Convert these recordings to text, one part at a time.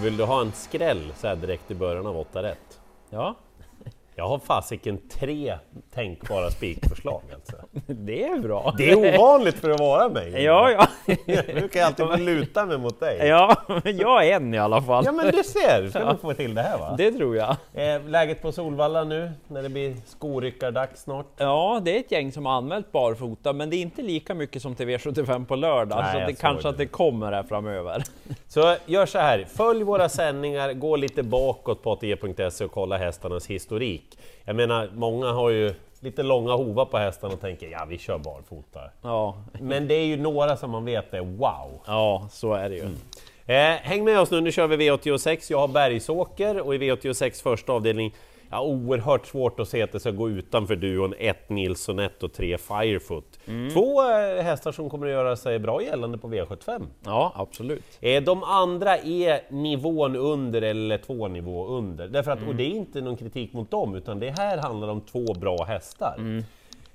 Vill du ha en skräll så här direkt i början av 8 rätt? Ja, Jag har fasiken tre tänkbara spikförslag alltså. det är bra. Det är ovanligt för att vara mig! Ja, ja. Jag alltid få luta mig mot dig. Ja, jag är en i alla fall. Ja men du ser, ska du få till det här va? Det tror jag. Eh, läget på Solvalla nu när det blir skoryckardags snart? Ja, det är ett gäng som har anmält barfota, men det är inte lika mycket som till V75 på lördag, Nej, så det kanske det. att det kommer här framöver. Så gör så här, följ våra sändningar, gå lite bakåt på ATG.se och kolla hästarnas historik. Jag menar, många har ju lite långa hovar på hästarna och tänker ja, vi kör barfota. Ja, Men det är ju några som man vet är wow. ja så är det ju. Eh, häng med oss nu, nu kör vi V86. Jag har Bergsåker och i V86 första avdelning, ja, oerhört svårt att se att det ska gå utanför duon 1 Nilsson 1 och 3 Firefoot. Två eh, hästar som kommer att göra sig bra gällande på V75. Ja, absolut. Eh, De andra är nivån under eller två nivå under. Därför att, Och det är inte någon kritik mot dem, utan det här handlar om två bra hästar.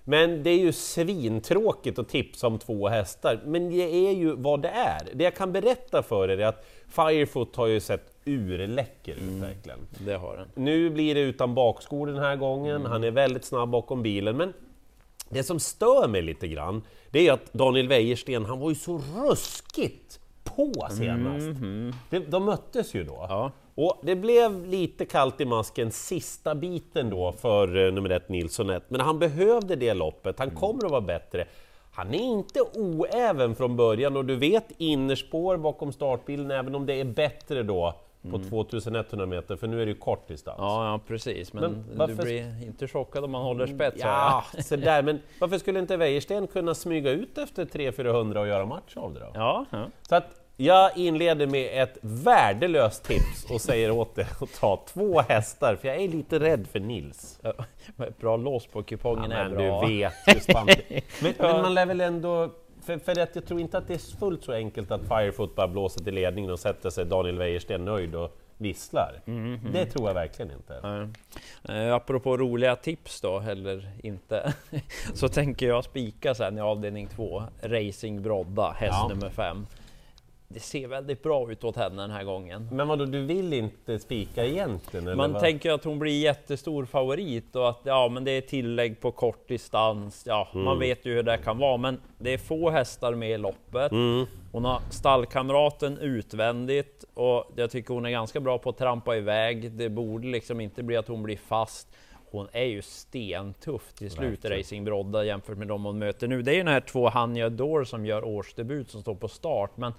Men det är ju svintråkigt att tipsa om två hästar, men det är ju vad det är. Det jag kan berätta för er är att Firefoot har ju sett urläcker ut verkligen. Det har den. Nu blir det utan bakskor den här gången, han är väldigt snabb bakom bilen, men det som stör mig lite grann, det är att Daniel Wäjersten, han var ju så ruskigt på senast. De, de möttes ju då. Ja. Och det blev lite kallt i masken sista biten då för eh, nummer ett Nilsson 1, men han behövde det loppet, han kommer att vara bättre. Han är inte oäven från början och du vet innerspår bakom startbilen, även om det är bättre då på 2100 meter, för nu är det ju kort distans. Ja, ja precis. Men, Men varför- du blir inte chockad om man håller spets. Ja, hör jag. så där, men varför skulle inte Wäjersten kunna smyga ut efter 300-400 och göra match av det då? Ja, ja. Så att jag inleder med ett värdelöst tips och säger åt dig att ta två hästar, för jag är lite rädd för Nils. Ja, Bra lås på kupongen är men bra. du vet men, men man lär väl ändå... För, för att jag tror inte att det är fullt så enkelt att Firefoot bara blåser till ledningen och sätter sig Daniel Wäjersten nöjd och visslar. Det tror jag verkligen inte. Ja. Eh, apropå roliga tips då, eller inte, så tänker jag spika sen i avdelning två, Racing Brodda, häst Ja. nummer fem. Det ser väldigt bra ut åt henne den här gången. Men vadå, du vill inte spika egentligen? Eller Man vad? tänker att hon blir jättestor favorit och att ja, men det är tillägg på kort distans. Ja, Mm. man vet ju hur det kan vara, men det är få hästar med i loppet. Mm. Hon har stallkamraten utvändigt och jag tycker hon är ganska bra på att trampa iväg. Det borde liksom inte bli att hon blir fast. Hon är ju stentuff till slut. Racing Brodda, jämfört med de hon möter nu. Det är ju den här två Hanja Dor som gör årsdebut som står på start, men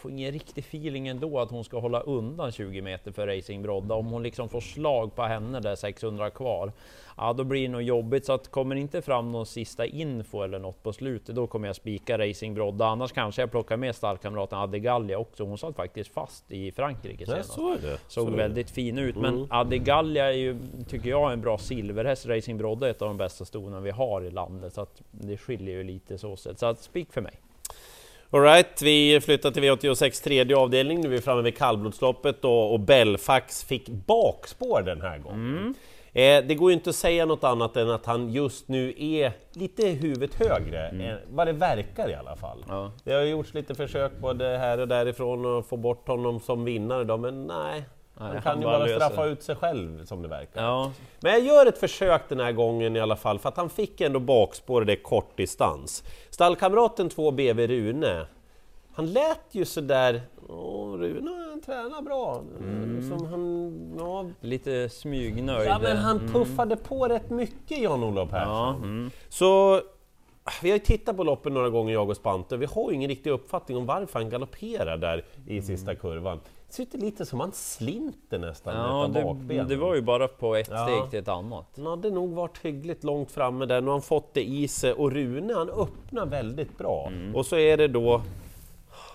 får ingen riktig feeling ändå att hon ska hålla undan 20 meter för Racing Brodda. Om hon liksom får slag på henne där 600 kvar, ja då blir det nog jobbigt. Så att kommer inte fram någon sista info eller något på slutet, då kommer jag spika Racing Brodda. Annars kanske jag plockar med stallkamraten Adegallia också. Hon satt faktiskt fast i Frankrike senast. Såg så är väldigt fin ut, men Mm. Adegallia är ju, tycker jag, en bra silverhäst. Racing Brodda är ett av de bästa stona vi har i landet, så att det skiljer ju lite så sett. Så att spik för mig. Alright, vi flyttar till V86 tredje avdelning. Nu är vi framme vid kallblodsloppet och, och Belfax fick bakspår den här gången. Eh, det går ju inte att säga något annat än att han just nu är lite huvudet högre, än vad det verkar i alla fall. Ja. Det har gjorts lite försök både här och därifrån att få bort honom som vinnare då, men nej. Han kan ju bara bara straffa ut sig själv som det verkar. Ja, Men jag gör ett försök den här gången i alla fall, för att han fick ändå bakspår och det är kort distans. Stallkamraten 2 BV Rune, han lät ju sådär... Åh, Rune han tränar bra. Som han, ja, lite smygnöjd. ja, men han puffade på rätt mycket, Jan-Olof Persson. Ja, mm. Så vi har ju tittat på loppen några gånger, jag och Spante. Vi har ju ingen riktig uppfattning om varför han galopperar där i sista kurvan. Ser ut lite som han slinter nästan med Ja, par det, var ju bara på ett Ja. steg till ett annat. Han hade nog varit hyggligt långt framme där, nu har han fått det i sig och Rune han öppnar väldigt bra. Mm. Och så är det då,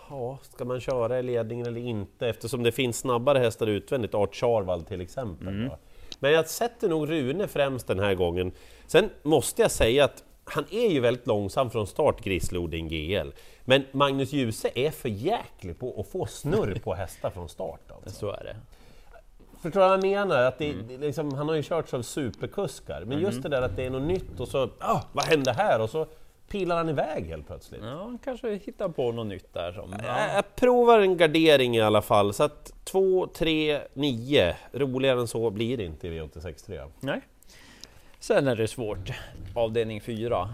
ja, ska man köra i ledningen eller inte? Eftersom det finns snabbare hästar utvändigt, Art Charvald till exempel. Mm. Men jag sätter nog Rune främst den här gången. Sen måste jag säga att han är ju väldigt långsam från start, Grislodin GL. Men Magnus Djuse är för jäklig på att få snurr på hästar från start. Alltså. Så är det. Förstår du vad jag menar? Att det, Mm. liksom, han har ju kört av superkuskar, men just det där att det är något nytt och så, ah, vad hände här? Och så pilar han iväg helt plötsligt. Ja, han kanske hittar på något nytt där. Som, ja. jag provar en gardering i alla fall, så att 2, 3, 9. Roligare än så blir det inte i V86.3. Nej. Sen är det svårt. Avdelning 4.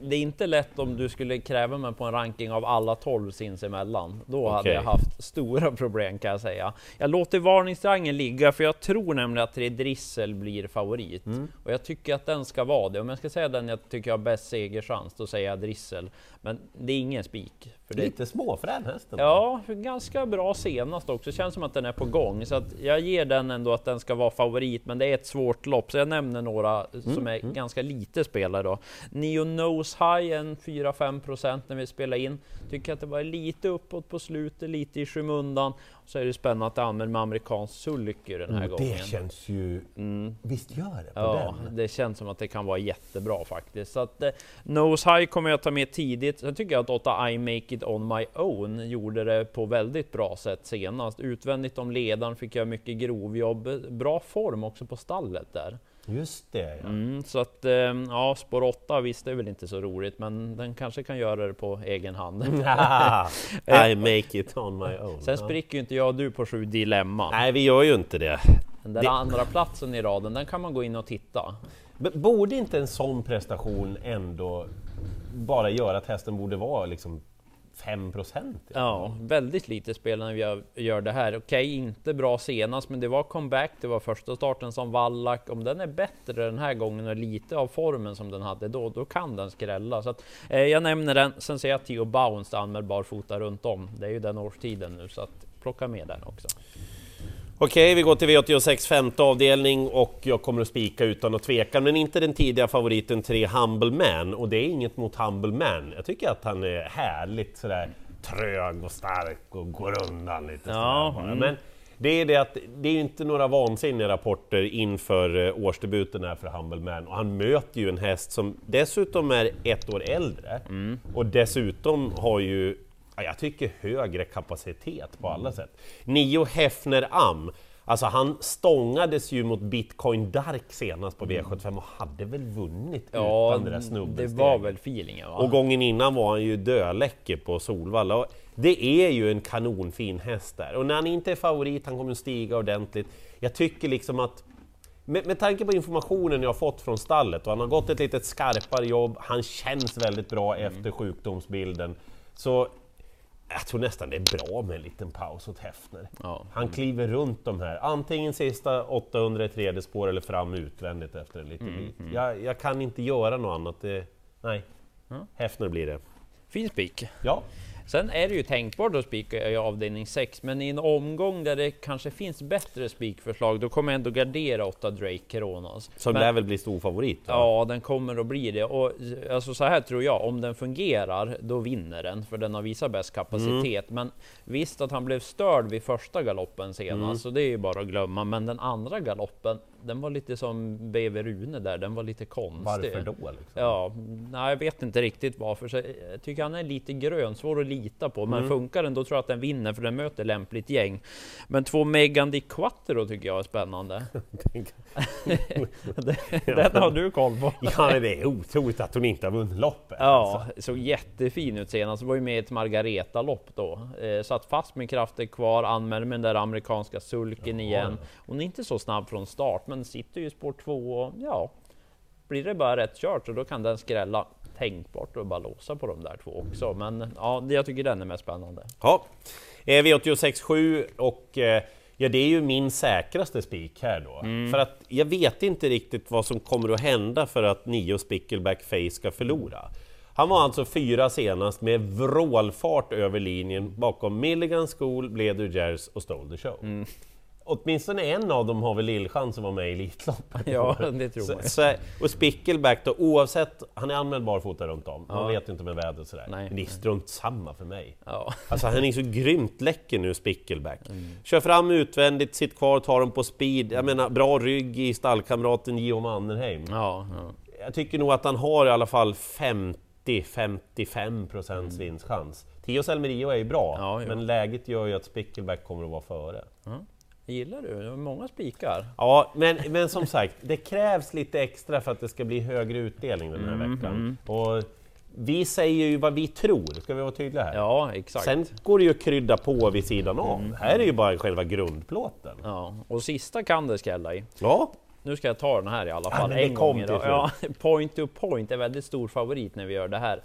Det är inte lätt om du skulle kräva mig på en ranking av alla 12 sinsemellan. Då hade Okej. jag haft stora problem kan jag säga. Jag låter varningstriangeln ligga för jag tror nämligen att Redrissel blir favorit. Och jag tycker att den ska vara det. Om jag ska säga den jag tycker har bäst segerchans, då säger jag Drissel. Men det är ingen spik. För det, Lite småfrän hästen. Ja, ganska bra senast också. Känns som att den är på gång. Så att jag ger den ändå att den ska vara favorit, men det är ett svårt lopp. Så jag nämner några som är ganska lite spelare då. Neo Nose High, en 4-5 procent när vi spelar in. Tycker att det var lite uppåt på slutet, lite i skymundan. Så är det spännande att det använder med amerikansk sulky den här gången. Det känns ju... Visst gör det Ja, den? det känns som att det kan vara jättebra faktiskt. Så att eh, Nose High kommer jag ta med tidigt. Sen tycker jag att 8 I Make It On My Own gjorde det på väldigt bra sätt senast. Utvändigt om ledaren fick jag mycket grovjobb. Bra form också på stallet där. Just det ja. Mm, så att eh, ja, spår 8 visst det är väl inte så roligt, men den kanske kan göra det på egen hand. I make it on my own. Sen spricker ju inte jag och du på sju dilemma. Nej, vi gör ju inte det. Den där det- andra platsen i raden, den kan man gå in och titta. Borde inte en sån prestation ändå bara göra att hästen borde vara liksom 5 procent? Ja, väldigt lite spel när vi gör, gör det här. Okej, inte bra senast, men det var comeback. Det var första starten som vallack. Om den är bättre den här gången och lite av formen som den hade då, då kan den skrälla. Så att, eh, jag nämner den. Sen säger jag Theo Bounce anmäld barfota runt om. Det är ju den årstiden nu, så att plocka med den också. Okej, vi går till V86 femte avdelning och jag kommer att spika utan att tveka, men inte den tidiga favoriten 3 Humble Man. Och det är inget mot Humble Man. Jag tycker att han är härligt sådär trög och stark och går undan lite Ja, sådär mm. Men det är det att det är inte några vansinniga rapporter inför eh, årsdebuten här för Humble Man och han möter ju en häst som dessutom är ett år äldre och dessutom har ju ja, jag tycker högre kapacitet på alla sätt. Nio Hefner Am, alltså han stångades ju mot Bitcoin Dark senast på V75 och hade väl vunnit Ja, utan det där det snubbelsteget. var väl feelingen va? Och gången innan var han ju döläcker på Solvalla. Och det är ju en kanonfin häst där. Och när han inte är favorit, han kommer stiga ordentligt. Jag tycker liksom att med, med tanke på informationen jag har fått från stallet och han har gått ett lite skarpare jobb, han känns väldigt bra efter sjukdomsbilden. Så jag tror nästan det är bra med en liten paus åt Hefner. Ja. Han kliver runt de här, antingen sista 800 i tredje spår eller fram utvändigt efter en liten bit. Jag, jag kan inte göra något annat. Det, nej, Hefner blir det. Fin spik. Ja, Sen är det ju tänkbart att spika i avdelning 6, men i en omgång där det kanske finns bättre spikförslag, då kommer jag ändå gardera 8 Drake Keronos. som Men- lär väl bli stor favorit. va? Ja, den kommer att bli det. Och alltså så här tror jag, om den fungerar, då vinner den, för den har visat bäst kapacitet. Men visst att han blev störd vid första galoppen senast, så det är ju bara att glömma. Men den andra galoppen, den var lite som BV Rune där, den var lite konstig. Varför då? Liksom? Ja, nej, jag vet inte riktigt varför. Så jag tycker han är lite grön, svår att lita på. Men funkar den, då tror jag att den vinner, för den möter lämpligt gäng. Men två Megan Di Quattro tycker jag är spännande. den har du koll på. ja, det är otroligt att hon inte har vunnit loppet. alltså. Ja, såg jättefin ut senast. Var ju med i ett Margareta-lopp då. Eh, satt fast med krafter kvar, anmälde med den där amerikanska sulken igen. Hon är inte så snabb från start, men sitter ju i spår två och ja, blir det bara rätt kört så då kan den skrälla tänkbart och bara låsa på de där två också. Men ja, jag tycker den är mest spännande. Ja, eh, V86.7 och eh, ja, det är ju min säkraste spik här då. För att jag vet inte riktigt vad som kommer att hända för att Nio Spickleback Face ska förlora. Han var alltså fyra senast med vrålfart över linjen bakom Milligan School, Bleder Jers och Stole the Show. Åtminstone en av dem har väl lillchans att vara med i Elitloppet. Ja, det tror Så, man så, och Spickleback då, oavsett, han är anmäld barfota runt om. Man Ja. vet ju inte med vädret och sådär. Nej. Men det är strunt samma för mig. Ja, Alltså han är så grymt läcker nu, Spickleback. Kör fram utvändigt, sitt kvar, tar dem på speed. Jag menar, bra rygg i stallkamraten Gio Mannerheim. ja, ja. Jag tycker nog att han har i alla fall 50-55 procents vinstchans. Tio Selmerio är ju bra, Ja, men läget gör ju att Spickleback kommer att vara före. Gillar du? Det var många spikar. Ja, men, men som sagt, det krävs lite extra för att det ska bli högre utdelning den här Mm, veckan. Och vi säger ju vad vi tror, ska vi vara tydliga här? Ja, exakt. Sen går det ju att krydda på vid sidan av. Här är ju bara själva grundplåten. Ja, och sista kan det skrälla i. Ja, Nu ska jag ta den här i alla Ja, fall det en gång idag. Ja, point to point är väldigt stor favorit när vi gör det här.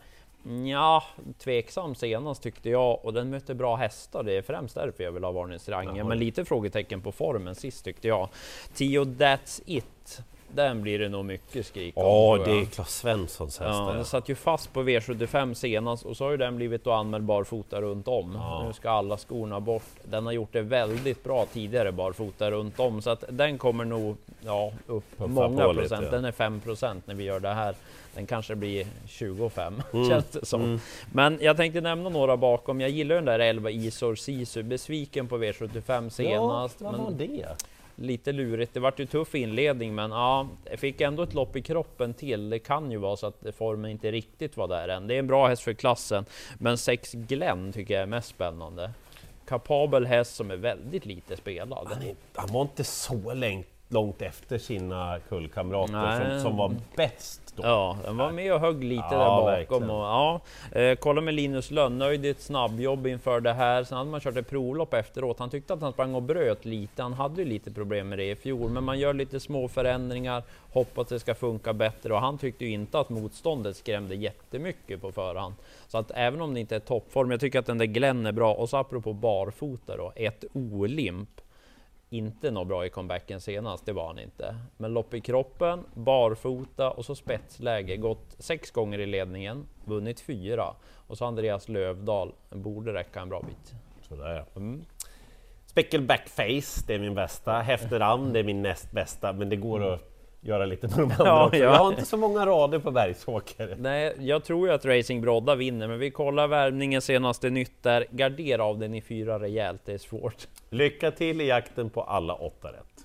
Ja, tveksam senast tyckte jag och den mötte bra hästar. Det är främst därför jag vill ha varningsrangen. Men lite frågetecken på formen sist tyckte jag. Tio That's It. Den blir det nog mycket skrik om. ja det är Claes Svenssons häst Ja, den satt ju fast på V75 senast och så har ju den blivit då anmäld barfota runt om. Ja. Nu ska alla skorna bort. Den har gjort det väldigt bra tidigare barfota runt om så att den kommer nog ja, upp Puffa många lite, procent. ja. Den är 5 procent när vi gör det här. Den kanske blir 25 Mm, känns det som. mm. Men jag tänkte nämna några bakom. Jag gillar den där 11 Isor Sisu. Besviken på V75 senast. Ja, vad men var det? Lite lurigt. Det vart ju tuff inledning, men ja, jag fick ändå ett lopp i kroppen till. Det kan ju vara så att formen inte riktigt var där än. Det är en bra häst för klassen, men 6 Glenn tycker jag är mest spännande. Kapabel häst som är väldigt lite spelad. Han, är, han var inte så länk långt efter sina kullkamrater som, som var bäst då. Ja, den var med och högg lite Ja, där bakom. Och, ja, eh, kolla med Linus Lönn, nöjd i ett snabbjobb inför det här. Sen hade man kört ett provlopp efteråt. Han tyckte att han sprang och bröt lite. Han hade ju lite problem med det i fjol, men man gör lite små förändringar. Hoppas det ska funka bättre och han tyckte ju inte att motståndet skrämde jättemycket på förhand. Så att även om det inte är toppform, jag tycker att den där Glenn är bra. Och så apropå barfota då, ett olimp inte något bra i comebacken senast, det var han inte. Men lopp i kroppen, barfota och så spetsläge. Gått sex gånger i ledningen, vunnit fyra. Och så Andreas Lövdahl, borde räcka en bra bit. Sådär ja. Mm. Speckelback face, det är min bästa. Häfterand, det är min näst bästa. Men det går att göra lite med de andra Ja, också. ja. Jag har inte så många rader på Bergsåker. Nej, jag tror ju att Racing Brodda vinner, men vi kollar värvningen senaste nytt där. Gardera av den i fyra rejält, det är svårt. Lycka till i jakten på alla åtta rätt.